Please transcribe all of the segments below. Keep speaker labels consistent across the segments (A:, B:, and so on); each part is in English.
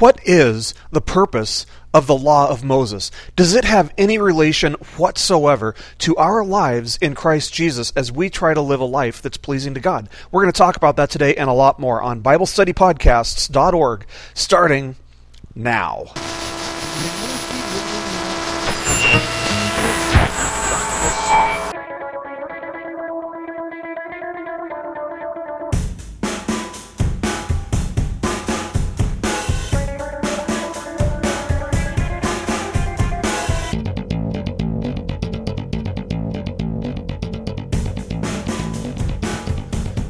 A: what is the purpose of the law of Moses? Does it have any relation whatsoever to our lives in Christ Jesus as we try to live a life that's pleasing to God? We're going to talk about that today and a lot more on BibleStudyPodcasts.org starting now.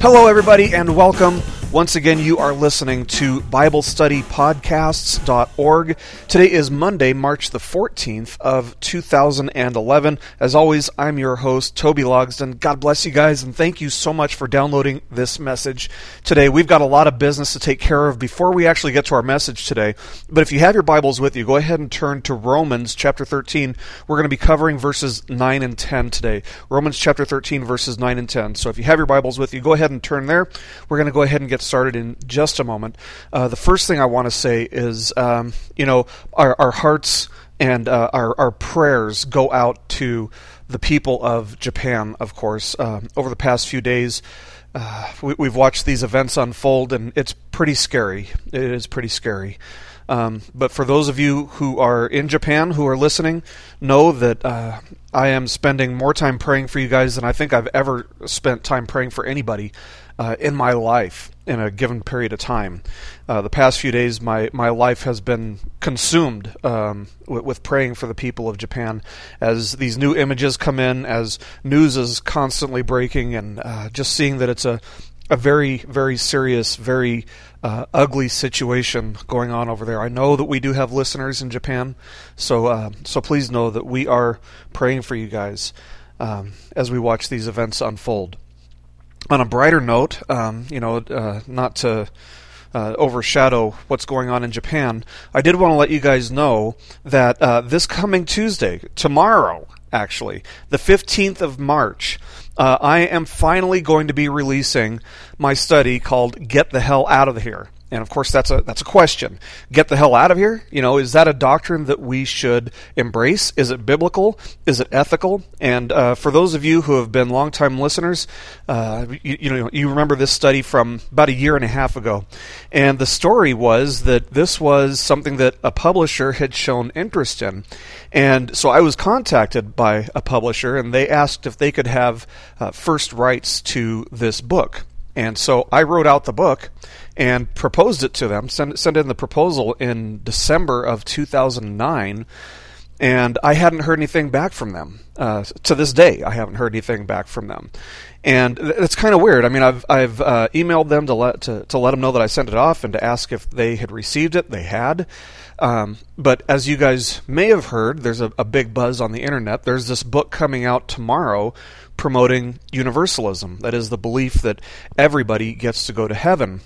A: Hello, everybody, and welcome. Once again, you are listening to BibleStudyPodcasts.org. Today is Monday, March the 14th of 2011. As always, I'm your host, Toby Logsden. God bless you guys, and thank you so much for downloading this message today. We've got a lot of business to take care of before we actually get to our message today. But if you have your Bibles with you, go ahead and turn to Romans chapter 13. We're going to be covering verses 9 and 10 today. Romans chapter 13, verses 9 and 10. So if you have your Bibles with you, go ahead and turn there. We're going to go ahead and get started in just a moment. Uh, the first thing I want to say is, um, you know, our, our hearts and uh, our, our prayers go out to the people of Japan, of course. Uh, over the past few days, uh, we, have watched these events unfold, and it's pretty scary. It is pretty scary. Um, but for those of you who are in Japan who are listening, know that uh, I am spending more time praying for you guys than I think I've ever spent time praying for anybody uh, in my life in a given period of time. Uh, the past few days, my, my life has been consumed um, with, with, praying for the people of Japan as these new images come in, as news is constantly breaking, and uh, just seeing that it's a, a very, very serious, very uh, ugly situation going on over there. I know that we do have listeners in Japan, so uh, so please know that we are praying for you guys um, as we watch these events unfold on a brighter note, um, you know, uh, not to uh, overshadow what's going on in Japan, I did want to let you guys know that uh, this coming Tuesday, tomorrow, actually, the 15th of March, uh, I am finally going to be releasing my study called Get the Hell Out of Here. And of course, that's a that's a question. Get the hell out of here. You know, is that a doctrine that we should embrace? Is it biblical? Is it ethical? And uh, for those of you who have been longtime listeners, uh, you, you, know you remember this study from about a year and a half ago, and the story was that this was something that a publisher had shown interest in, and so I was contacted by a publisher, and they asked if they could have uh, first rights to this book. And so I wrote out the book and proposed it to them, sent, sent in the proposal in December of 2009, and I hadn't heard anything back from them. Uh, to this day, I haven't heard anything back from them. And it's kind of weird. I mean, I've, I've uh, emailed them to let, to, to let them know that I sent it off and to ask if they had received it. They had. Um, but as you guys may have heard, there's a, a big buzz on the internet. There's this book coming out tomorrow promoting universalism. That is the belief that everybody gets to go to heaven.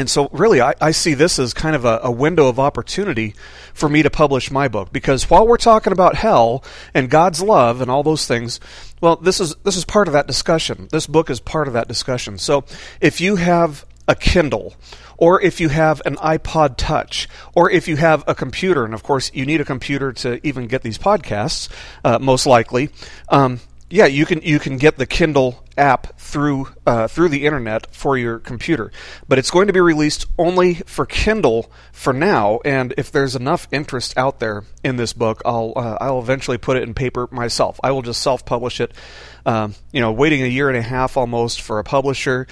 A: And so, really, I, I, see this as kind of a, a, window of opportunity for me to publish my book. Because while we're talking about hell and God's love and all those things, well, this is this is part of that discussion. This book is part of that discussion. So, if you have a Kindle, or if you have an iPod Touch, or if you have a computer, and of course you need a computer to even get these podcasts, uh, most likely. Um, yeah, you can you can get the Kindle app through uh, through the internet for your computer, but it's going to be released only for Kindle for now. And if there's enough interest out there in this book, I'll uh, I'll eventually put it in paper myself. I will just self publish it. Um, you know, waiting a year and a half almost for a publisher.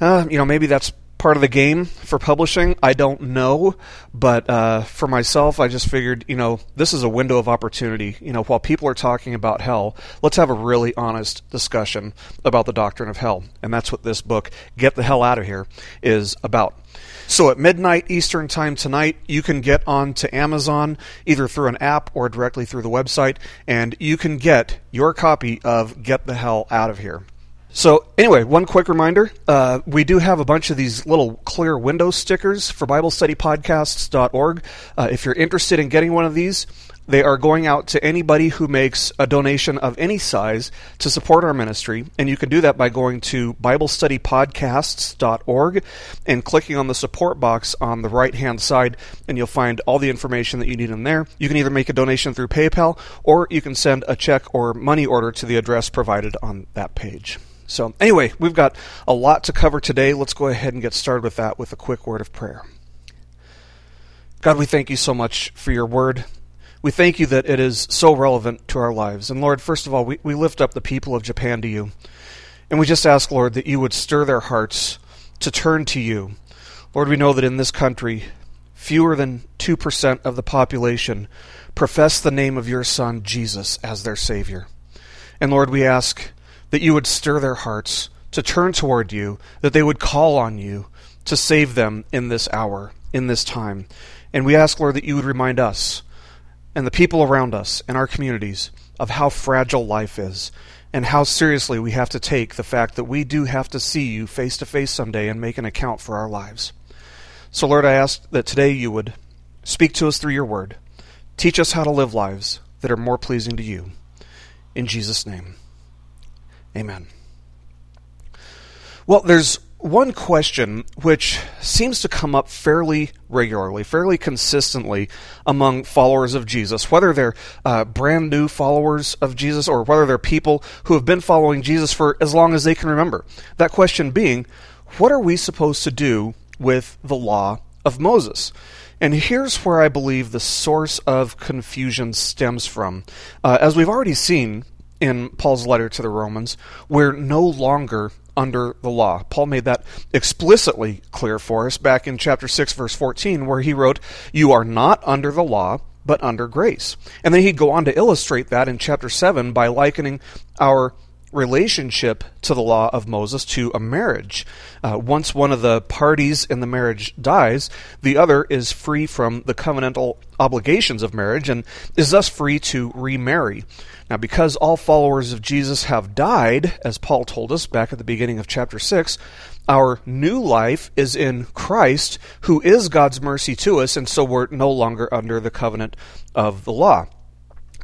A: Uh, you know, maybe that's part of the game for publishing. I don't know, but uh, for myself, I just figured, you know, this is a window of opportunity. You know, while people are talking about hell, let's have a really honest discussion about the doctrine of hell, and that's what this book, "Get the Hell Out of Here," is about. So at midnight Eastern Time tonight, you can get on to Amazon either through an app or directly through the website, and you can get your copy of Get the Hell Out of Here. So, anyway, one quick reminder uh, we do have a bunch of these little clear window stickers for BibleStudyPodcasts.org. Uh, if you're interested in getting one of these, They are going out to anybody who makes a donation of any size to support our ministry, and you can do that by going to BibleStudyPodcasts.org and clicking on the support box on the right hand side, and you'll find all the information that you need in there. You can either make a donation through PayPal or you can send a check or money order to the address provided on that page. So, anyway, we've got a lot to cover today. Let's go ahead and get started with that with a quick word of prayer. God, we thank you so much for your word. We thank you that it is so relevant to our lives. And Lord, first of all, we, we lift up the people of Japan to you. And we just ask, Lord, that you would stir their hearts to turn to you. Lord, we know that in this country, fewer than 2% of the population profess the name of your Son, Jesus, as their Savior. And Lord, we ask that you would stir their hearts to turn toward you, that they would call on you to save them in this hour, in this time. And we ask, Lord, that you would remind us and the people around us and our communities of how fragile life is and how seriously we have to take the fact that we do have to see you face to face someday and make an account for our lives. So, Lord, I ask that today you would speak to us through your word. Teach us how to live lives that are more pleasing to you. In Jesus' name, amen. Well, there's one question which seems to come up fairly regularly, fairly consistently among followers of Jesus, whether they're uh, brand new followers of Jesus or whether they're people who have been following Jesus for as long as they can remember. That question being, what are we supposed to do with the law of Moses? And here's where I believe the source of confusion stems from. Uh, as we've already seen in Paul's letter to the Romans, we're no longer under the law. Paul made that explicitly clear for us back in chapter 6 verse 14 where he wrote, "You are not under the law, but under grace." And then he'd go on to illustrate that in chapter 7 by likening our relationship to the law of Moses to a marriage. Uh, once one of the parties in the marriage dies, the other is free from the covenantal obligations of marriage and is thus free to remarry. Now, because all followers of Jesus have died, as Paul told us back at the beginning of chapter 6, our new life is in Christ, who is God's mercy to us, and so we're no longer under the covenant of the law.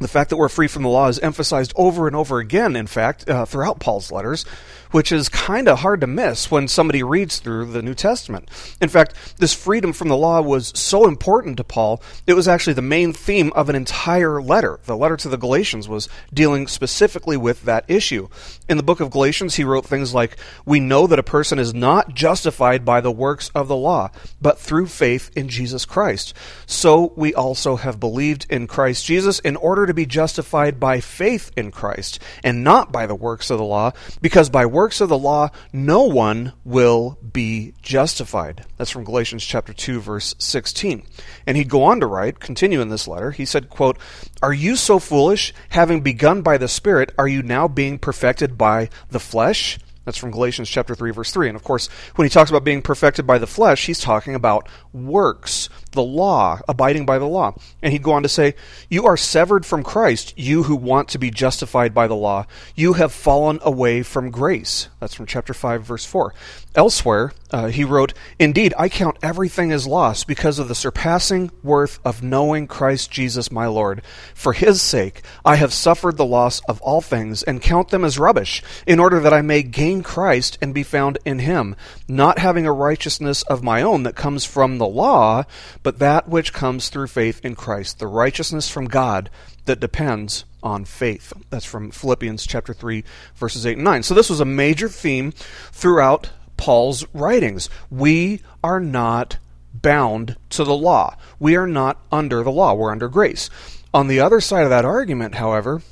A: The fact that we're free from the law is emphasized over and over again, in fact, uh, throughout Paul's letters, which is kind of hard to miss when somebody reads through the New Testament. In fact, this freedom from the law was so important to Paul, it was actually the main theme of an entire letter. The letter to the Galatians was dealing specifically with that issue. In the book of Galatians, he wrote things like, We know that a person is not justified by the works of the law, but through faith in Jesus Christ. So we also have believed in Christ Jesus in order to be justified by faith in Christ and not by the works of the law, because by works of the law no one will be justified. That's from Galatians chapter 2 verse 16. And he'd go on to write, continue in this letter, he said, quote, "Are you so foolish, having begun by the Spirit, are you now being perfected by the flesh?" That's from Galatians chapter 3 verse 3. And of course, when he talks about being perfected by the flesh, he's talking about works, the law, abiding by the law. And he'd go on to say, "You are severed from Christ, you who want to be justified by the law. You have fallen away from grace." That's from chapter 5 verse 4. Elsewhere, uh, he wrote, Indeed, I count everything as loss because of the surpassing worth of knowing Christ Jesus my Lord. For his sake, I have suffered the loss of all things and count them as rubbish, in order that I may gain Christ and be found in him, not having a righteousness of my own that comes from the law, but that which comes through faith in Christ, the righteousness from God that depends on faith. That's from Philippians chapter 3 verses 8 and 9. So this was a major theme throughout Paul's writings. We are not bound to the law. We are not under the law. We're under grace. On the other side of that argument, however,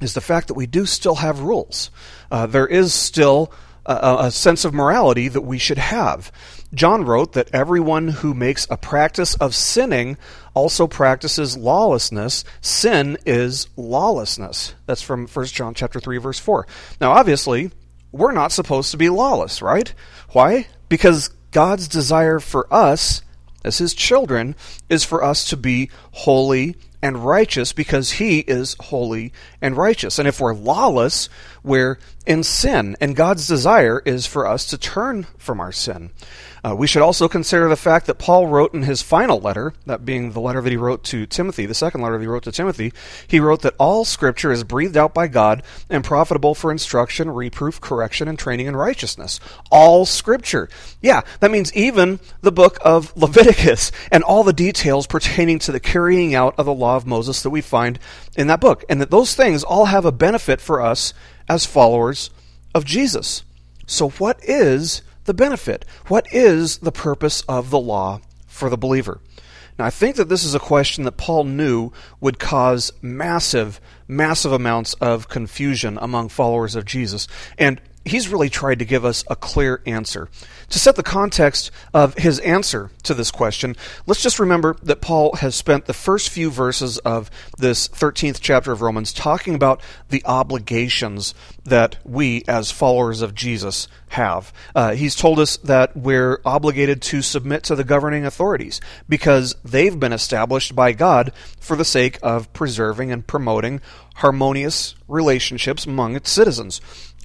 A: is the fact that we do still have rules. Uh, there is still a, a sense of morality that we should have. John wrote that everyone who makes a practice of sinning also practices lawlessness. Sin is lawlessness. That's from 1 John chapter 3 verse 4. Now obviously, we're not supposed to be lawless, right? Why? Because God's desire for us, as His children, is for us to be holy and righteous because He is holy and righteous. And if we're lawless, we're in sin. And God's desire is for us to turn from our sin. Uh, we should also consider the fact that Paul wrote in his final letter, that being the letter that he wrote to Timothy, the second letter that he wrote to Timothy, he wrote that all Scripture is breathed out by God and profitable for instruction, reproof, correction, and training in righteousness. All Scripture. Yeah, that means even the book of Leviticus and all the details pertaining to the carrying out of the law of Moses that we find in that book. And that those things all have a benefit for us as followers of Jesus. So, what is the benefit? What is the purpose of the law for the believer? Now, I think that this is a question that Paul knew would cause massive, massive amounts of confusion among followers of Jesus. And he's really tried to give us a clear answer. To set the context of his answer to this question, let's just remember that Paul has spent the first few verses of this 13th chapter of Romans talking about the obligations that we, as followers of Jesus, have. Uh, he's told us that we're obligated to submit to the governing authorities because they've been established by God for the sake of preserving and promoting harmonious relationships among its citizens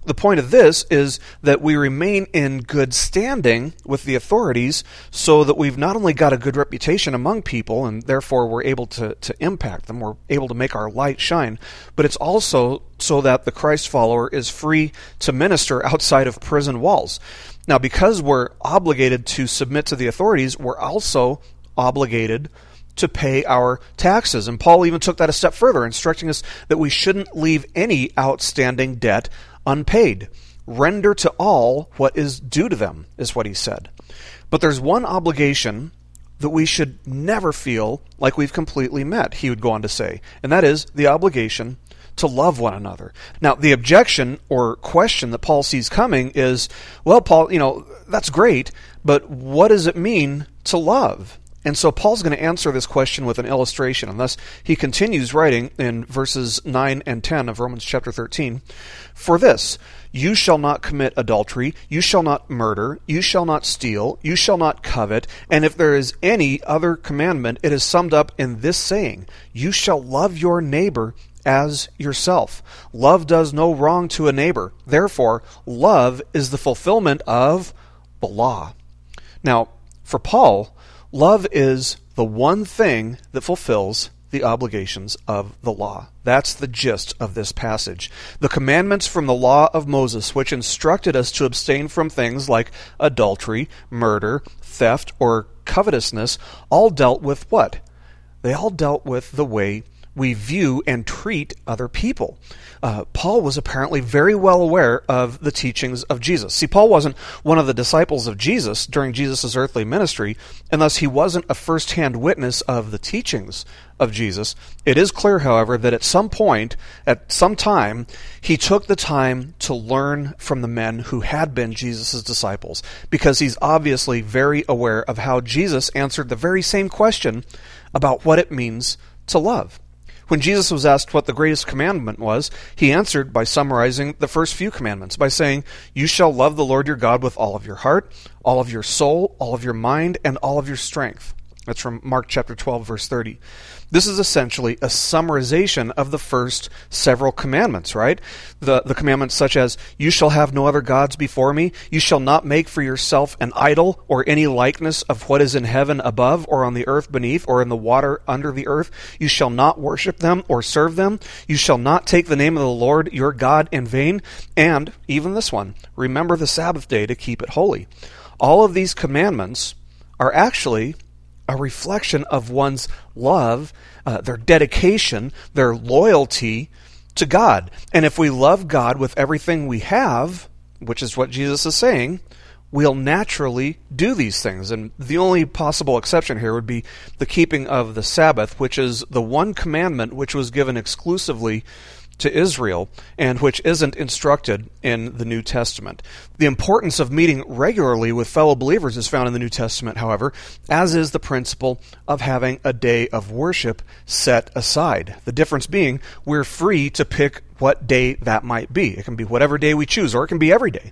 A: the point of this is that we remain in good standing with the authorities so that we've not only got a good reputation among people and therefore we're able to, to impact them, we're able to make our light shine, but it's also so that the Christ follower is free to minister outside of prison walls. Now, because we're obligated to submit to the authorities, we're also obligated to pay our taxes. And Paul even took that a step further, instructing us that we shouldn't leave any outstanding debt unpaid. Render to all what is due to them, is what he said. But there's one obligation that we should never feel like we've completely met, he would go on to say, and that is the obligation to love one another. Now, the objection or question that Paul sees coming is, well, Paul, you know, that's great, but what does it mean to love? And so Paul's going to answer this question with an illustration, and thus he continues writing in verses 9 and 10 of Romans chapter 13 For this, you shall not commit adultery, you shall not murder, you shall not steal, you shall not covet, and if there is any other commandment, it is summed up in this saying You shall love your neighbor as yourself. Love does no wrong to a neighbor. Therefore, love is the fulfillment of the law. Now, for Paul, Love is the one thing that fulfills the obligations of the law. That's the gist of this passage. The commandments from the law of Moses, which instructed us to abstain from things like adultery, murder, theft, or covetousness, all dealt with what? They all dealt with the way we view and treat other people. Uh, Paul was apparently very well aware of the teachings of Jesus. See, Paul wasn't one of the disciples of Jesus during Jesus' earthly ministry, and thus he wasn't a first hand witness of the teachings of Jesus. It is clear, however, that at some point, at some time, he took the time to learn from the men who had been Jesus' disciples, because he's obviously very aware of how Jesus answered the very same question about what it means to love. When Jesus was asked what the greatest commandment was, he answered by summarizing the first few commandments by saying, You shall love the Lord your God with all of your heart, all of your soul, all of your mind, and all of your strength. That's from Mark chapter 12, verse 30. This is essentially a summarization of the first several commandments, right? The, the commandments such as, You shall have no other gods before me, you shall not make for yourself an idol or any likeness of what is in heaven above, or on the earth beneath, or in the water under the earth. You shall not worship them or serve them. You shall not take the name of the Lord your God in vain. And, even this one, remember the Sabbath day to keep it holy. All of these commandments are actually a reflection of one's love, uh, their dedication, their loyalty to God. And if we love God with everything we have, which is what Jesus is saying, we'll naturally do these things. And the only possible exception here would be the keeping of the Sabbath, which is the one commandment which was given exclusively to Israel and which isn't instructed in the New Testament. The importance of meeting regularly with fellow believers is found in the New Testament, however, as is the principle of having a day of worship set aside. The difference being we're free to pick what day that might be. It can be whatever day we choose, or it can be every day.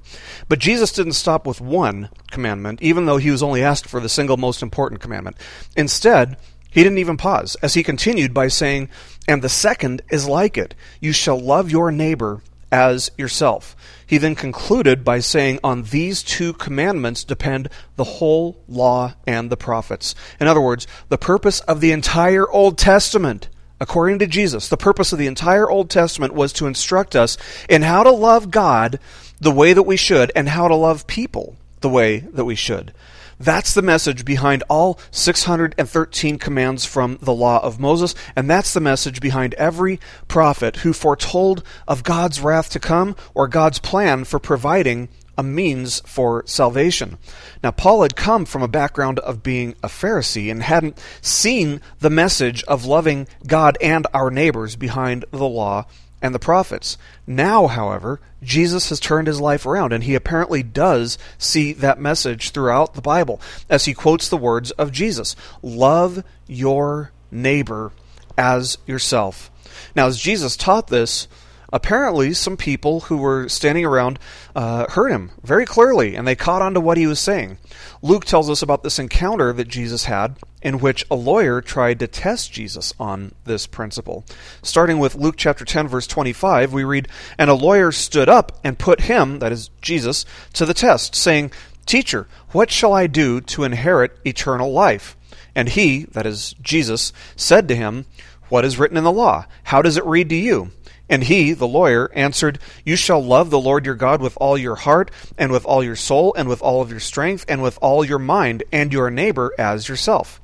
A: But Jesus didn't stop with one commandment, even though he was only asked for the single most important commandment. Instead, he didn't even pause, as he continued by saying, And the second is like it you shall love your neighbor as yourself. He then concluded by saying, On these two commandments depend the whole law and the prophets. In other words, the purpose of the entire Old Testament, according to Jesus, the purpose of the entire Old Testament was to instruct us in how to love God the way that we should and how to love people the way that we should. That's the message behind all 613 commands from the law of Moses, and that's the message behind every prophet who foretold of God's wrath to come or God's plan for providing a means for salvation. Now, Paul had come from a background of being a Pharisee and hadn't seen the message of loving God and our neighbors behind the law and the prophets. Now, however, Jesus has turned his life around, and he apparently does see that message throughout the Bible as he quotes the words of Jesus Love your neighbor as yourself. Now, as Jesus taught this, apparently some people who were standing around uh, heard him very clearly and they caught on to what he was saying. Luke tells us about this encounter that Jesus had in which a lawyer tried to test Jesus on this principle. Starting with Luke chapter 10 verse 25, we read, "And a lawyer stood up and put him, that is Jesus, to the test, saying, Teacher, what shall I do to inherit eternal life? And he, that is Jesus, said to him, What is written in the law? How does it read to you? And he, the lawyer, answered, You shall love the Lord your God with all your heart, and with all your soul, and with all of your strength, and with all your mind, and your neighbor as yourself.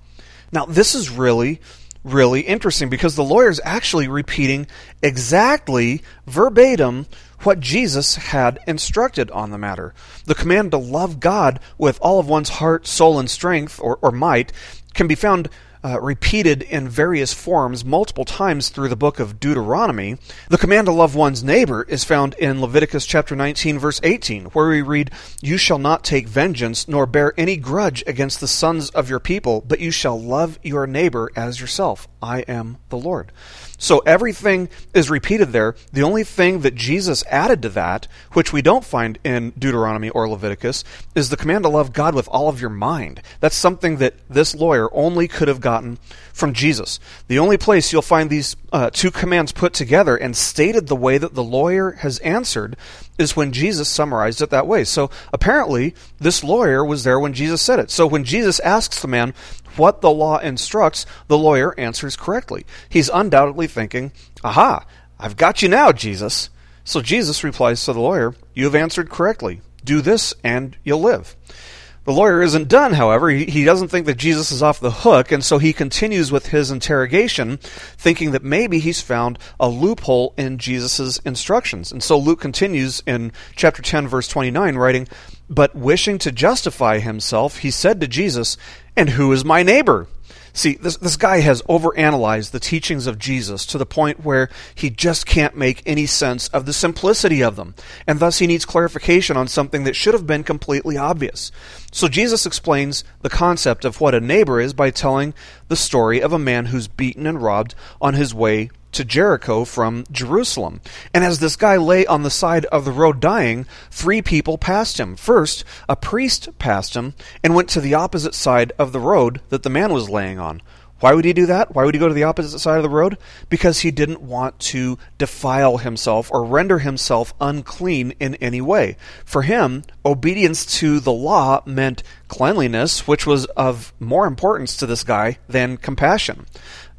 A: Now, this is really, really interesting because the lawyer is actually repeating exactly verbatim what Jesus had instructed on the matter. The command to love God with all of one's heart, soul, and strength, or, or might, can be found uh, repeated in various forms multiple times through the book of Deuteronomy. The command to love one's neighbor is found in Leviticus chapter 19 verse 18, where we read, "You shall not take vengeance nor bear any grudge against the sons of your people, but you shall love your neighbor as yourself. I am the Lord." So everything is repeated there. The only thing that Jesus added to that, which we don't find in Deuteronomy or Leviticus, is the command to love God with all of your mind. That's something that this lawyer only could have gotten from Jesus. The only place you'll find these uh, two commands put together and stated the way that the lawyer has answered is when Jesus summarized it that way. So apparently, this lawyer was there when Jesus said it. So when Jesus asks the man, what the law instructs, the lawyer answers correctly. He's undoubtedly thinking, Aha, I've got you now, Jesus. So Jesus replies to the lawyer, You have answered correctly. Do this and you'll live. The lawyer isn't done, however. He, doesn't think that Jesus is off the hook, and so he continues with his interrogation, thinking that maybe he's found a loophole in Jesus' instructions. And so Luke continues in chapter 10, verse 29, writing, But wishing to justify himself, he said to Jesus, And who is my neighbor? See, this, this guy has overanalyzed the teachings of Jesus to the point where he just can't make any sense of the simplicity of them, and thus he needs clarification on something that should have been completely obvious. So Jesus explains the concept of what a neighbor is by telling the story of a man who's beaten and robbed on his way to Jericho from Jerusalem. And as this guy lay on the side of the road dying, three people passed him. First, a priest passed him and went to the opposite side of the road that the man was laying on. Why would he do that? Why would he go to the opposite side of the road? Because he didn't want to defile himself or render himself unclean in any way. For him, obedience to the law meant cleanliness, which was of more importance to this guy than compassion.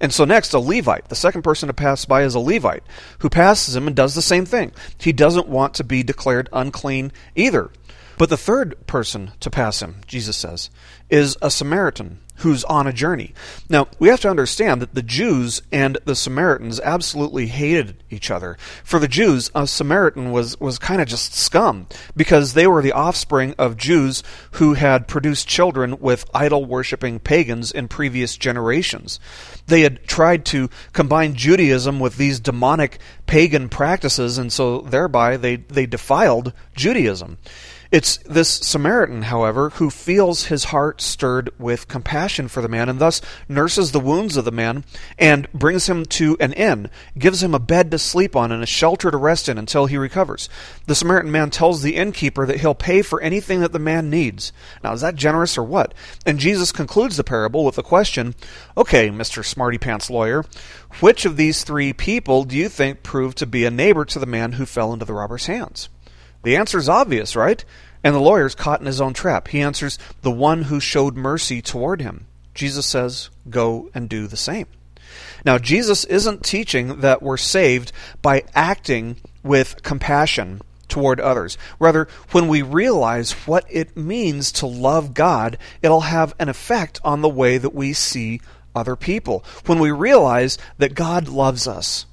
A: And so next, a Levite. The second person to pass by is a Levite, who passes him and does the same thing. He doesn't want to be declared unclean either. But the third person to pass him, Jesus says, is a Samaritan who's on a journey. Now, we have to understand that the Jews and the Samaritans absolutely hated each other. For the Jews, a Samaritan was, was kind of just scum because they were the offspring of Jews who had produced children with idol worshipping pagans in previous generations. They had tried to combine Judaism with these demonic pagan practices, and so thereby they, they defiled Judaism. It's this Samaritan, however, who feels his heart stirred with compassion for the man and thus nurses the wounds of the man and brings him to an inn, gives him a bed to sleep on and a shelter to rest in until he recovers. The Samaritan man tells the innkeeper that he'll pay for anything that the man needs. Now, is that generous or what? And Jesus concludes the parable with the question Okay, Mr. Smarty Pants lawyer, which of these three people do you think proved to be a neighbor to the man who fell into the robber's hands? The answer is obvious, right? And the lawyer's caught in his own trap. He answers, the one who showed mercy toward him. Jesus says, go and do the same. Now, Jesus isn't teaching that we're saved by acting with compassion toward others. Rather, when we realize what it means to love God, it'll have an effect on the way that we see other people. When we realize that God loves us,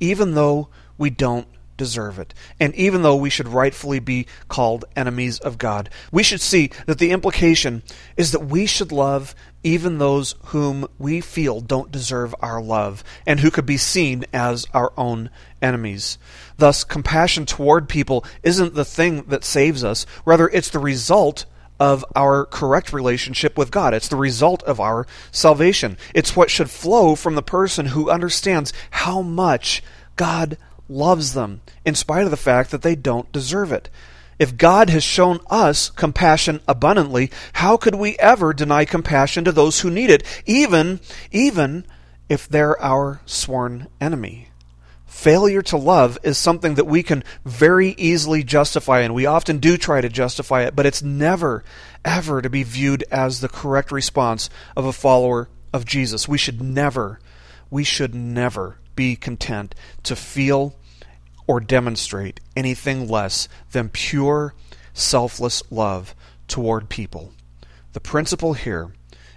A: even though we don't deserve it. And even though we should rightfully be called enemies of God, we should see that the implication is that we should love even those whom we feel don't deserve our love and who could be seen as our own enemies. Thus, compassion toward people isn't the thing that saves us, rather, it's the result of our correct relationship with God. It's the result of our salvation. It's what should flow from the person who understands how much God loves them, in spite of the fact that they don't deserve it. If God has shown us compassion abundantly, how could we ever deny compassion to those who need it, even, even if they're our sworn enemy? Failure to love is something that we can very easily justify, and we often do try to justify it, but it's never, ever to be viewed as the correct response of a follower of Jesus. We should never, we should never be content to feel or demonstrate anything less than pure, selfless love toward people. The principle here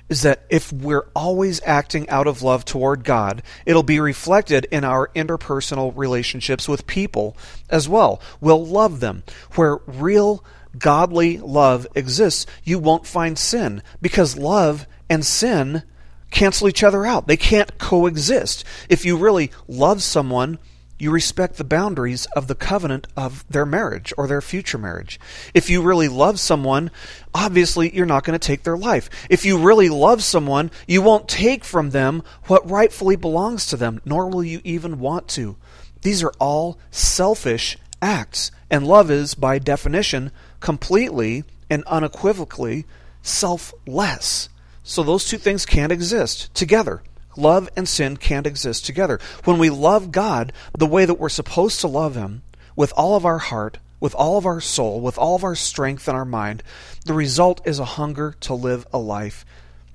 A: is that if we're always acting out of love toward God, it'll be reflected in our interpersonal relationships with people as well. We'll love them. Where real godly love exists, you won't find sin because love and sin cancel each other out. They can't coexist. If you really love someone, you respect the boundaries of the covenant of their marriage or their future marriage. If you really love someone, obviously you're not going to take their life. If you really love someone, you won't take from them what rightfully belongs to them, nor will you even want to. These are all selfish acts, and love is, by definition, completely and unequivocally selfless. So those two things can't exist together. Love and sin can't exist together. When we love God the way that we're supposed to love Him, with all of our heart, with all of our soul, with all of our strength and our mind, the result is a hunger to live a life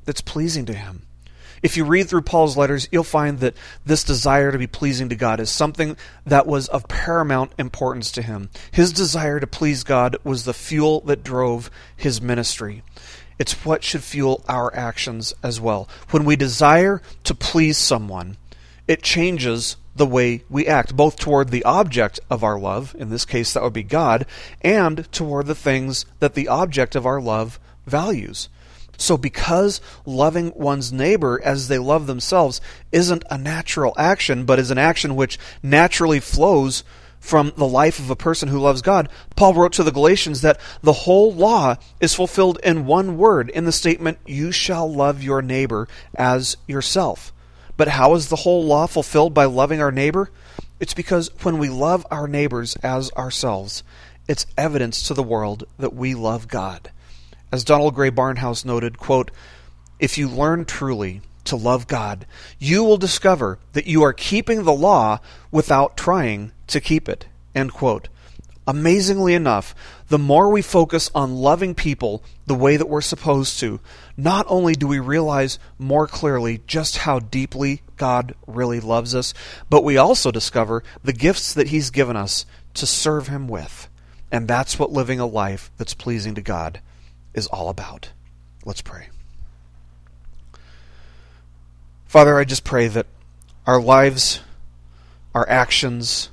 A: that's pleasing to Him. If you read through Paul's letters, you'll find that this desire to be pleasing to God is something that was of paramount importance to him. His desire to please God was the fuel that drove his ministry. It's what should fuel our actions as well. When we desire to please someone, it changes the way we act, both toward the object of our love, in this case that would be God, and toward the things that the object of our love values. So, because loving one's neighbor as they love themselves isn't a natural action, but is an action which naturally flows from the life of a person who loves God, Paul wrote to the Galatians that the whole law is fulfilled in one word in the statement, You shall love your neighbor as yourself. But how is the whole law fulfilled by loving our neighbor? It's because when we love our neighbors as ourselves, it's evidence to the world that we love God. As Donald Grey Barnhouse noted, quote, If you learn truly to love God, you will discover that you are keeping the law without trying to keep it. End quote. Amazingly enough, the more we focus on loving people the way that we're supposed to, not only do we realize more clearly just how deeply God really loves us, but we also discover the gifts that He's given us to serve Him with. And that's what living a life that's pleasing to God is all about. Let's pray. Father, I just pray that our lives, our actions,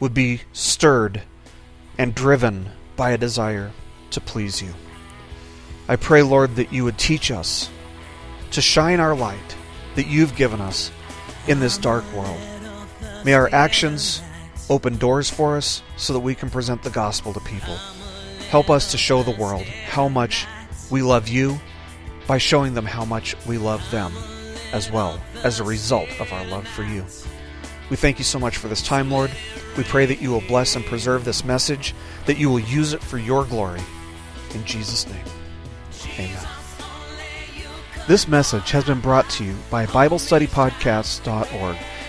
A: would be stirred and driven by a desire to please you. I pray, Lord, that you would teach us to shine our light that you've given us in this dark world. May our actions open doors for us so that we can present the gospel to people. Help us to show the world how much we love you by showing them how much we love them as well as a result of our love for you. We thank you so much for this time, Lord. We pray that you will bless and preserve this message, that you will use it for your glory. In Jesus' name, amen. This message has been brought to you by BibleStudyPodcasts.org.